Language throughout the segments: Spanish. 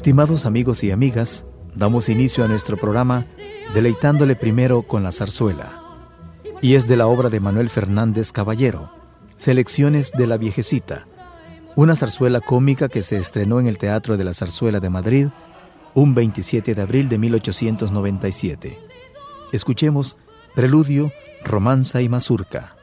Estimados amigos y amigas, damos inicio a nuestro programa deleitándole primero con la zarzuela. Y es de la obra de Manuel Fernández Caballero, Selecciones de la Viejecita, una zarzuela cómica que se estrenó en el Teatro de la Zarzuela de Madrid un 27 de abril de 1897. Escuchemos Preludio, Romanza y Mazurca.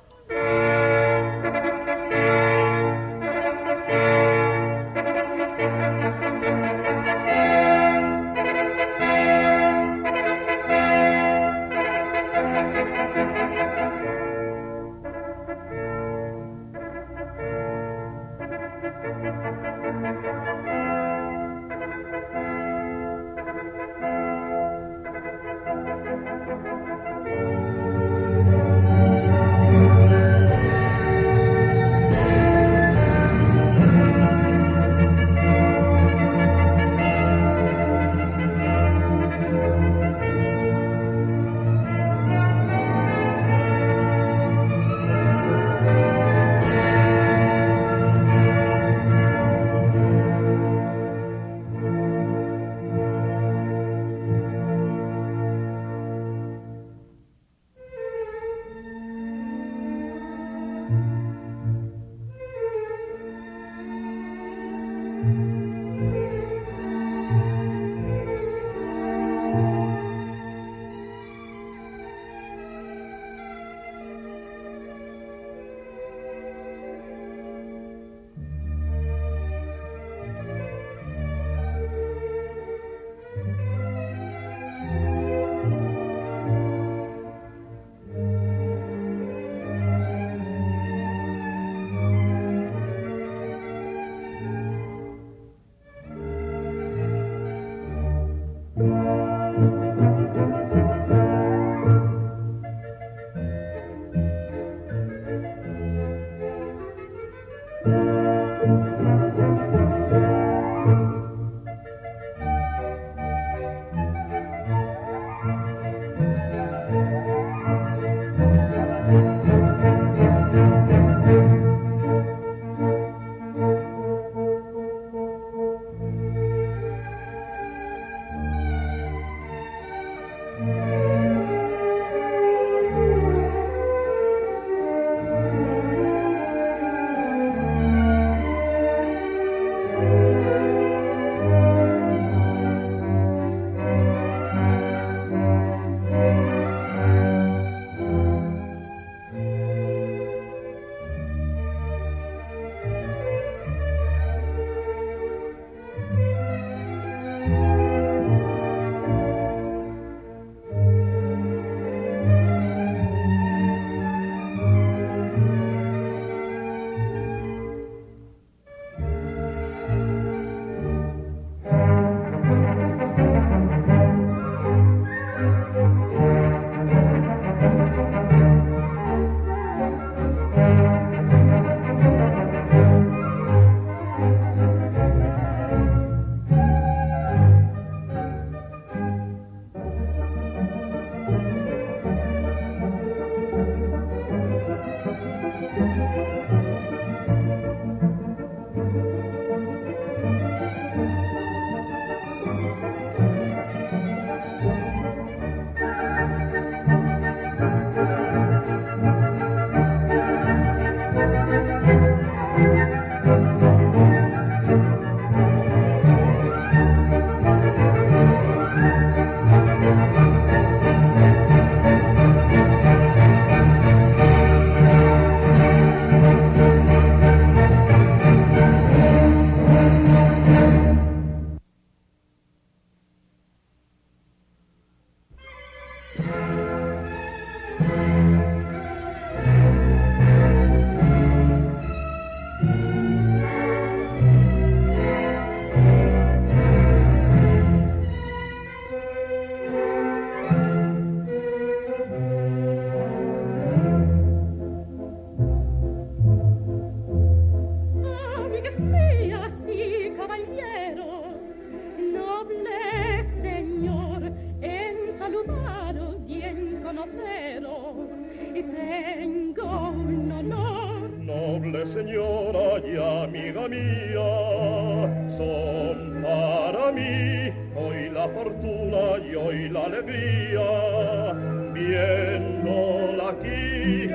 fortuna y hoy la alegría, viéndola aquí.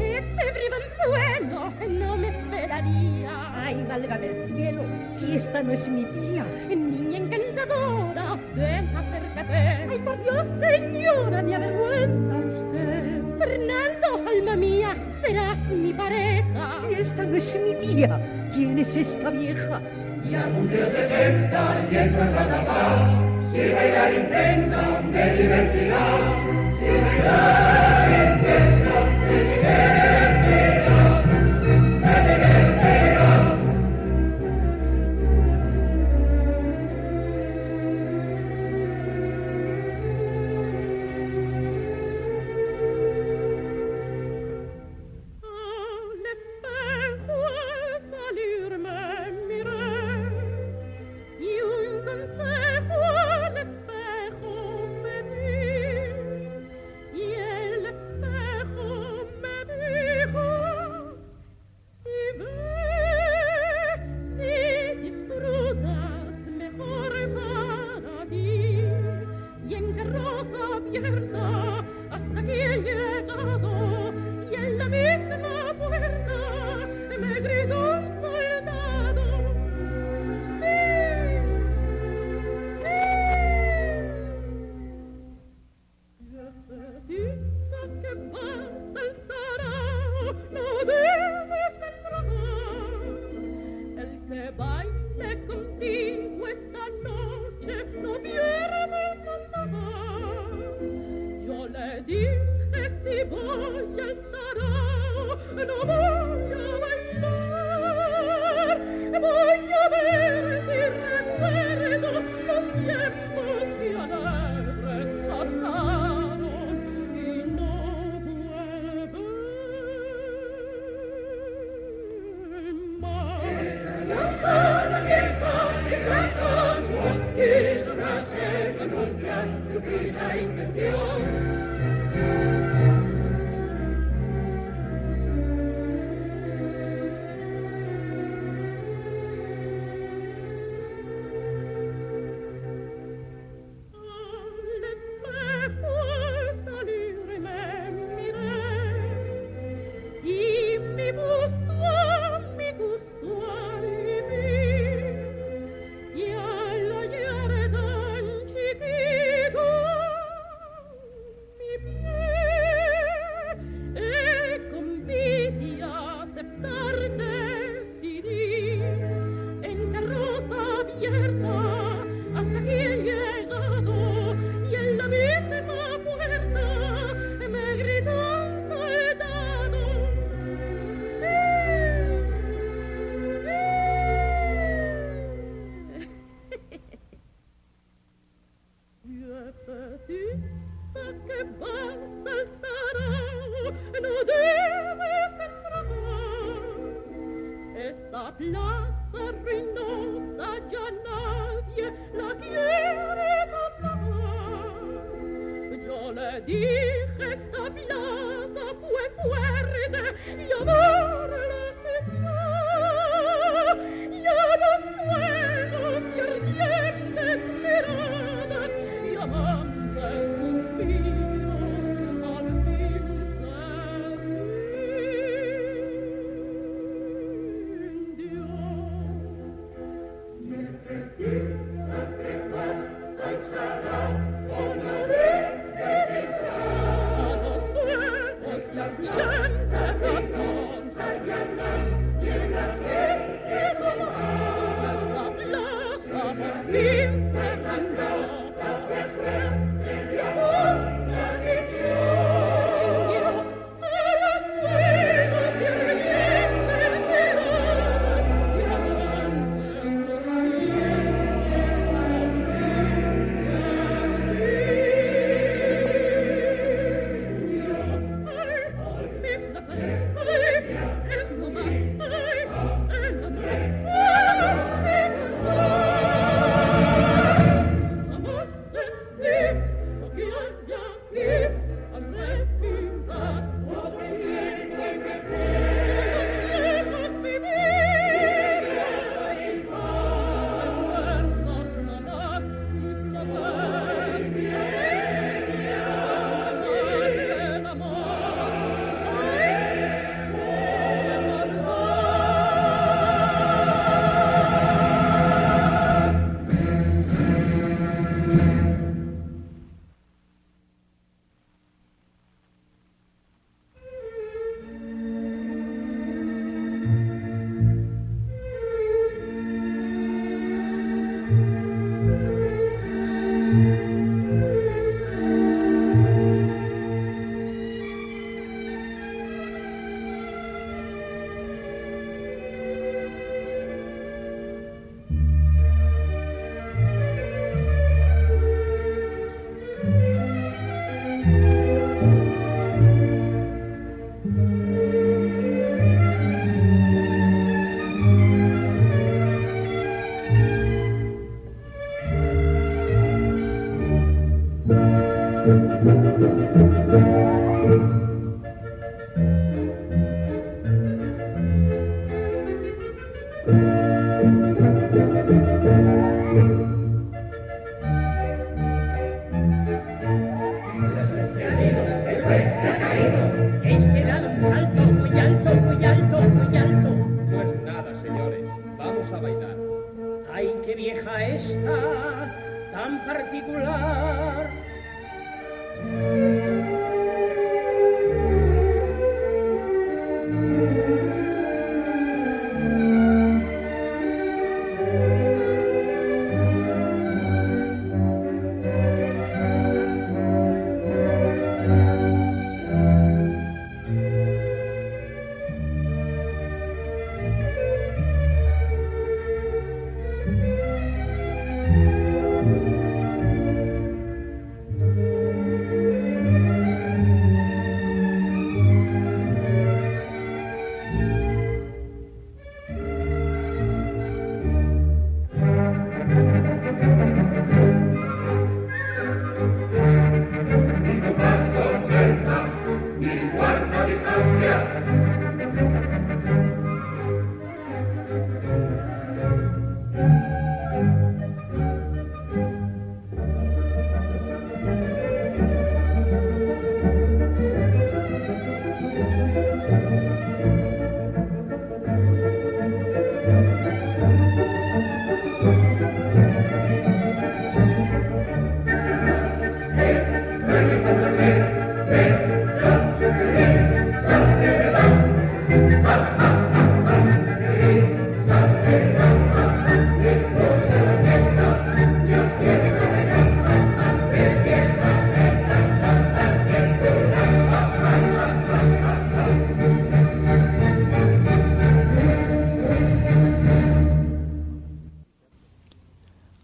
Este briganzuelo no me esperaría. Ay, valga el cielo, si esta no es mi tía. Niña encantadora, ven, acércate. Ay, por Dios, señora, me avergüenza alma mía, serás mi pareja. Si esta no es mi tía, ¿quién es esta vieja? Y Ya cumplió 70 y en Cuernavaca Si bailar intenta, me divertirá. Si bailar intenta, me divertirá. abierta.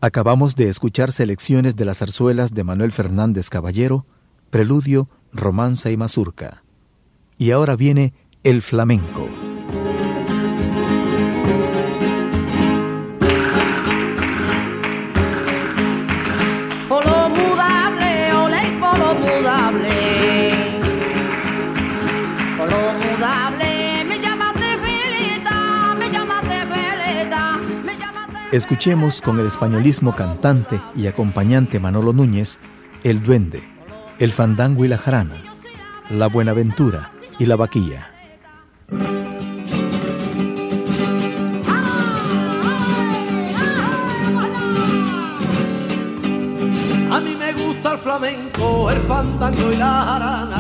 Acabamos de escuchar selecciones de las zarzuelas de Manuel Fernández Caballero, Preludio, Romanza y Mazurca. Y ahora viene el flamenco. Escuchemos con el españolismo cantante y acompañante Manolo Núñez el duende, el fandango y la jarana, la buenaventura y la vaquilla. A mí me gusta el flamenco, el fandango y la jarana.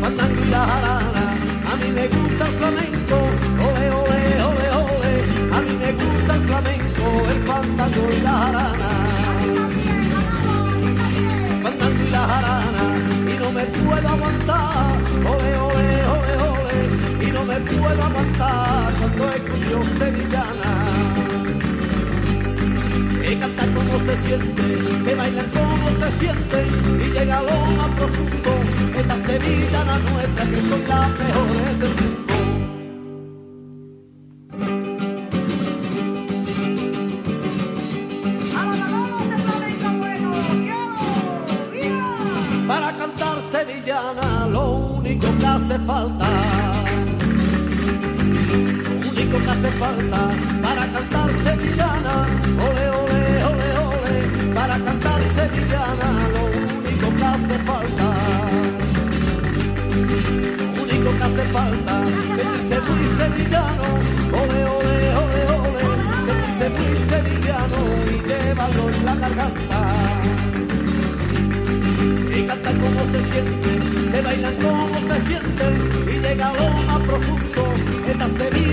Fandango y la jarana, a mí me gusta el flamenco, el fandango y la jarana. Fandango y la jarana, y no me puedo aguantar, ole, ole, ole, ole. Y no me puedo aguantar cuando escucho sevillana que cantar como se siente, que bailar como se siente y llega a lo más profundo, esta Sevilla la nuestra que son las mejores del mundo. Lo único que hace falta para cantar sevillana, ole, ole, ole, ole, para cantar sevillana, lo único que hace falta, lo único que hace falta, dice muy sevillano, ole, ole, ole, ole, dice muy sevillano y llévalo en la garganta. Y cantan como se siente, te bailan como se siente llega a profundo, esta Sevilla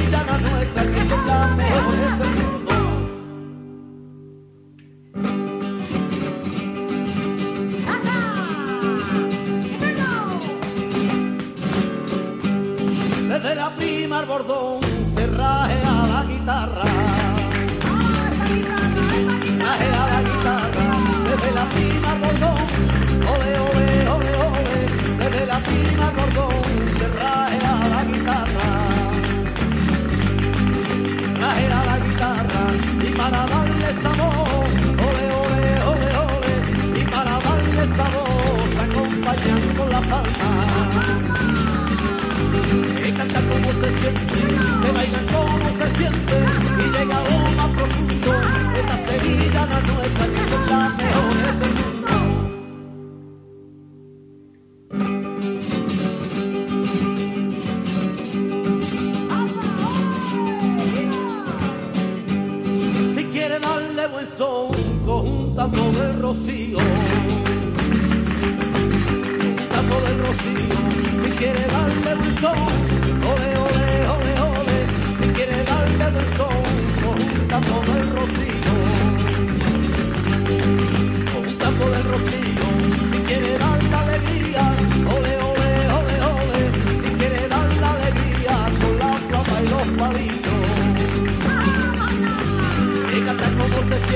siente, se baila como se siente y llega lo más profundo. Esta Sevilla la nuestra que son las mejores del mundo.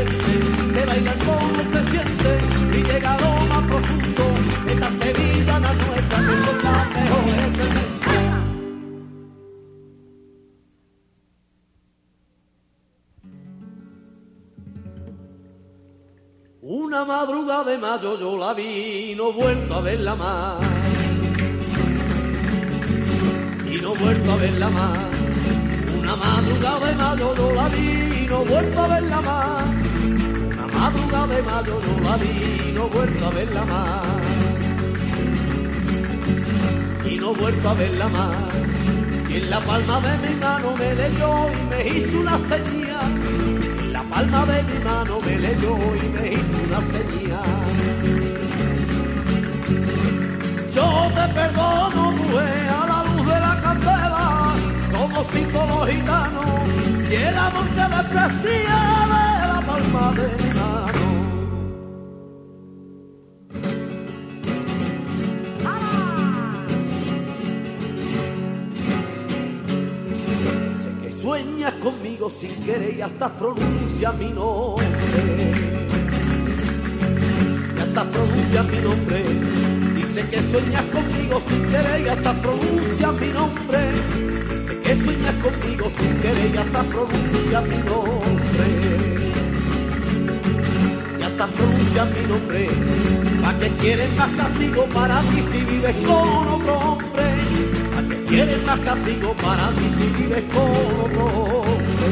Se baila como se siente, y llega lo más profundo, esta Sevilla la nuestra, que son las mejores. Una madrugada de mayo yo la vi no vuelto a verla más. Y no he vuelto a verla más. Una madrugada de mayo yo la vi no vuelto a verla más. Una madrugada de mayo yo la vi no vuelto a verla más. Y no vuelto a verla más. Y en la palma de mi mano me leyó y me hizo una señal. En la palma de mi mano me leyó y me hizo una señal. Yo te perdono, mujer, a la luz de la candela, como símbolo gitano, y el amor que desprecia de la palma de mano. Sé que sueñas conmigo sin querer y hasta pronuncia mi nombre. Y hasta pronuncia mi nombre. Dice que sueñas conmigo sin querer y hasta pronuncia mi nombre. Dice que sueñas conmigo sin querer y hasta pronuncia mi nombre. Y hasta pronuncia mi nombre. ¿Para qué quieres más castigo para mí si vives con otro hombre? ¿Para qué quieres más castigo para mí si vives con otro hombre?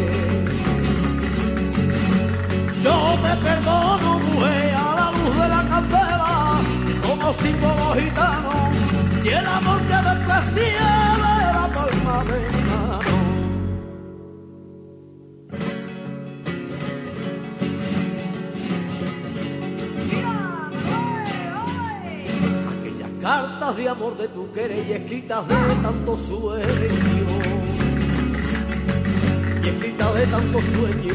Yo te perdono, mujer, a la luz de la candela, como símbolo gitano, y el amor que desprecia de la palma de cartas de amor de tu querer y escritas de tanto sueño y escritas de tanto sueño.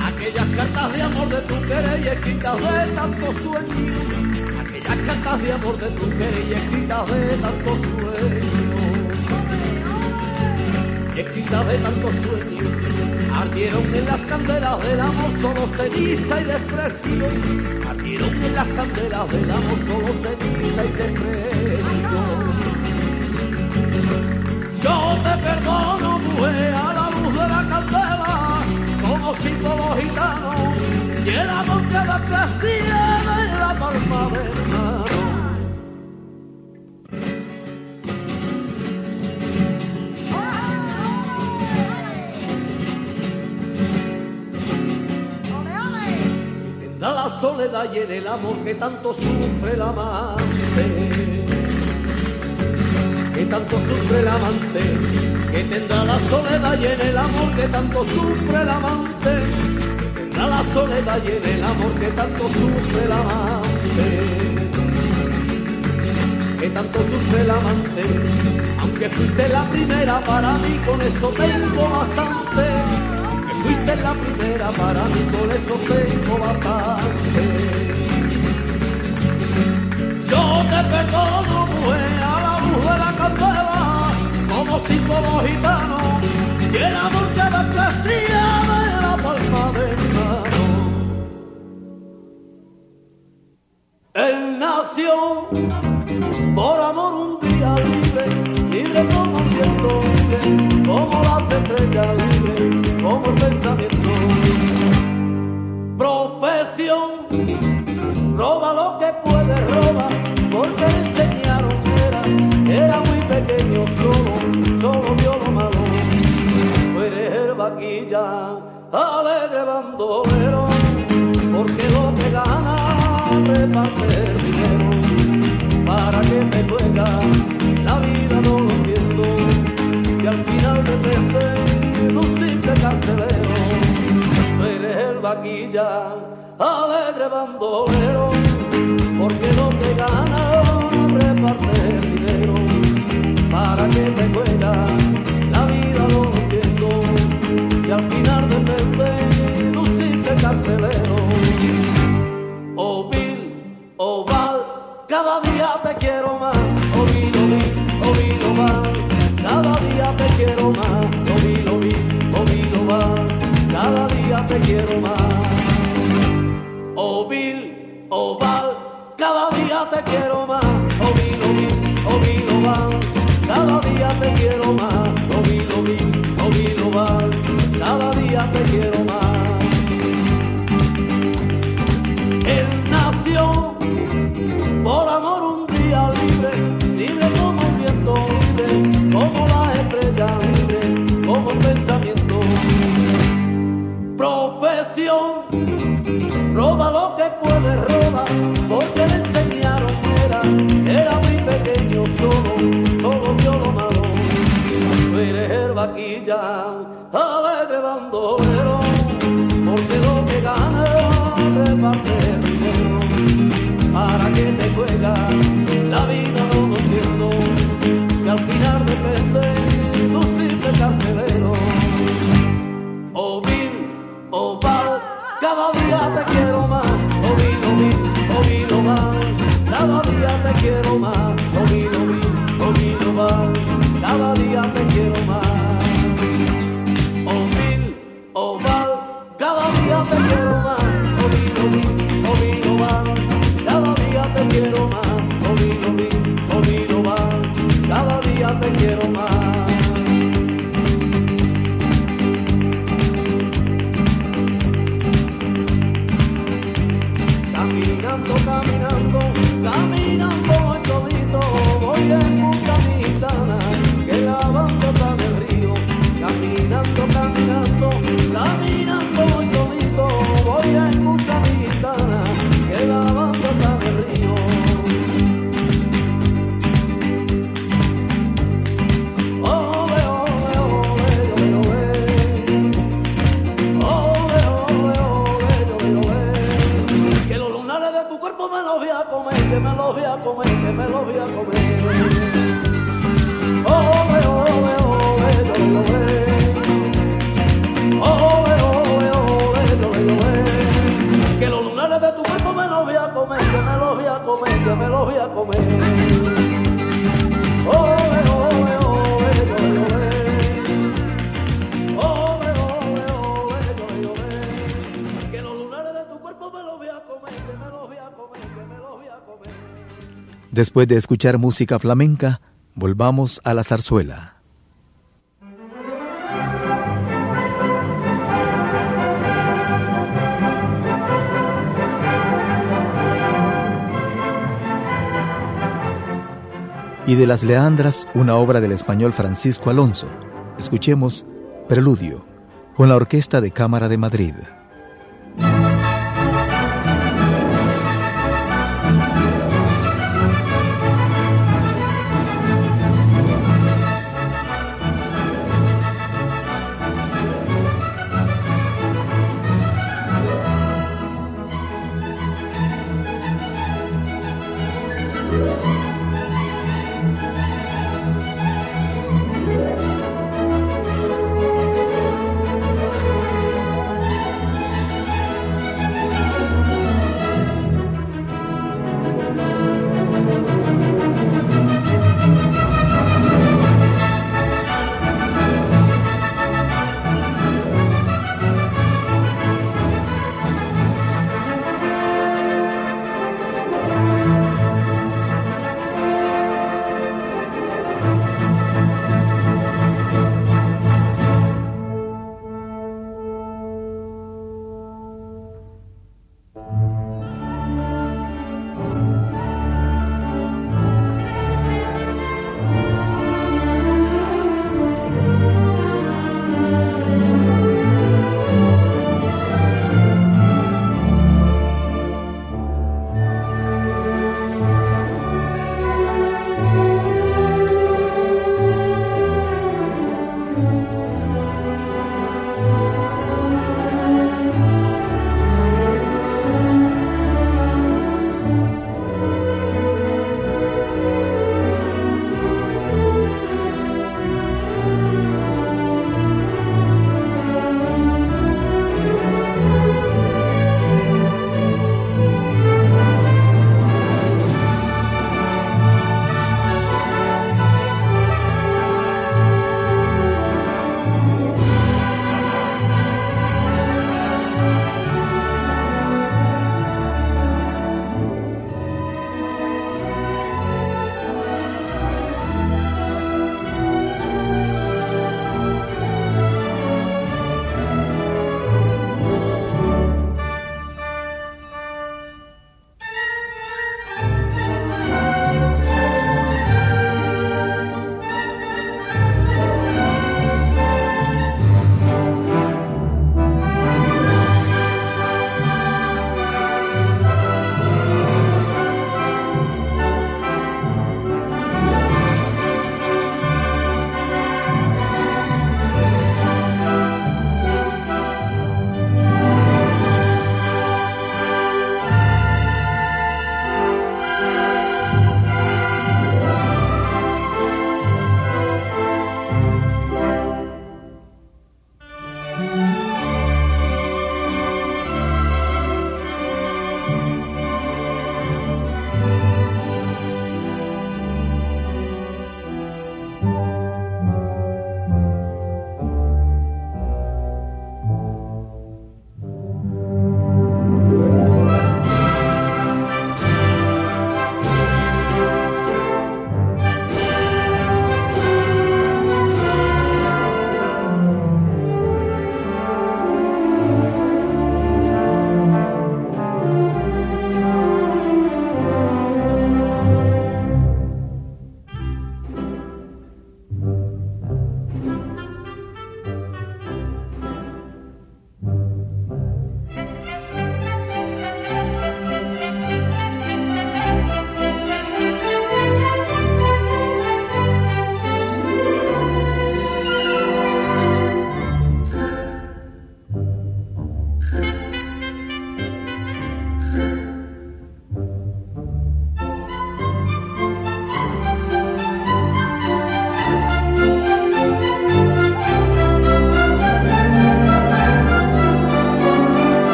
Aquellas cartas de amor de tu querer y escritas de tanto sueño. Aquellas cartas de amor de tu querer y escritas de tanto sueño. Y escritas de tanto sueño. Ardieron en las candelas del amor solo ceniza y desprecio. Ardieron en las candelas del amor solo ceniza y desprecio. Yo te perdono, mujer, a la luz de la candela, como símbolo gitano, y el amor que desprecia de la palma de tendrá la soledad y en el amor que tanto sufre el amante. Que tanto sufre el amante, que tendrá la soledad y en el amor que tanto sufre el amante, que tendrá la soledad y en el amor que tanto sufre el amante, que tanto sufre el amante, aunque fuiste la primera para mí, con eso tengo bastante, aunque fuiste la primera para mí, con eso tengo bastante. Yo te perdono, mujer, a la luz de la candela, como símbolo gitano, y el amor que desprecia de la palma de mi mano. Él nació por amor un día libre, libre como el viento, libre como las estrellas, libre como el pensamiento. Roba lo que puede robar, porque le enseñaron que era, era muy pequeño, solo, solo vio lo malo. Tú eres el vaquilla, alegre bandolero, porque lo que gana reparte el dinero, para que te duela, la vida no lo entiendo, y al final depende de un simple carcelero. Tú eres el vaquilla, alegre bandolero, porque te gana reparte dinero, para que te juega la vida lo entiendo, y al final del mes tú simple carcelero. Oh Bill, cada día te quiero más, oh Bill, oh Bill, cada día te quiero más, oh Bill, oh Bill, cada día te quiero más. Oh Bill, oh Val, cada día te quiero más, oh Bill, oh Bill, cada día te quiero más, oh Bill, oh Bill, cada día te quiero más. Él nació por amor un día libre, libre como el viento, libre como la estrella, libre como el pensamiento. Roba lo que puede, roba, porque le enseñaron que era, era muy pequeño, solo, solo vio lo malo. Tú eres el vaquilla, alegre bandolero, porque lo que gana reparte el dinero. Para que te juega la vida no lo entiendo, que al final depende tu simple carcelero. Oh Bill, oh Val, cada día te quiero más, Bill, oh Val, cada día te quiero más. Oh Bill, oh Val, cada día te quiero más, Bill, oh Val, cada día te quiero más, Bill, oh Val, cada día te quiero más. Después de escuchar música flamenca, volvamos a la zarzuela. Y de las Leandras, una obra del español Francisco Alonso. Escuchemos Preludio, con la Orquesta de Cámara de Madrid.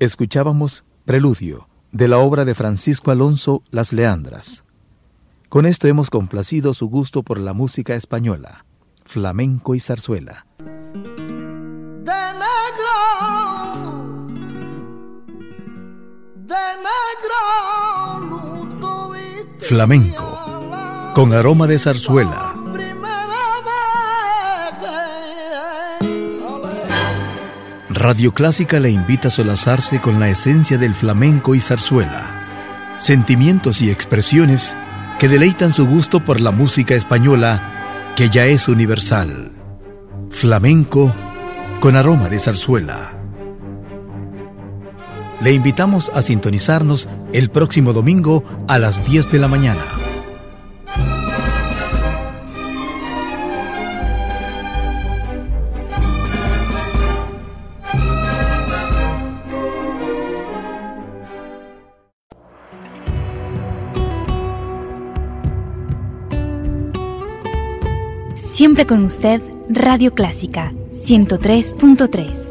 Escuchábamos Preludio, de la obra de Francisco Alonso Las Leandras. Con esto hemos complacido su gusto por la música española, flamenco y zarzuela. Flamenco, con aroma de zarzuela. Radio Clásica le invita a solazarse con la esencia del flamenco y zarzuela, sentimientos y expresiones que deleitan su gusto por la música española, que ya es universal. Flamenco con aroma de zarzuela. Le invitamos a sintonizarnos el próximo domingo a las 10 de la mañana. Siempre con usted, Radio Clásica 103.3.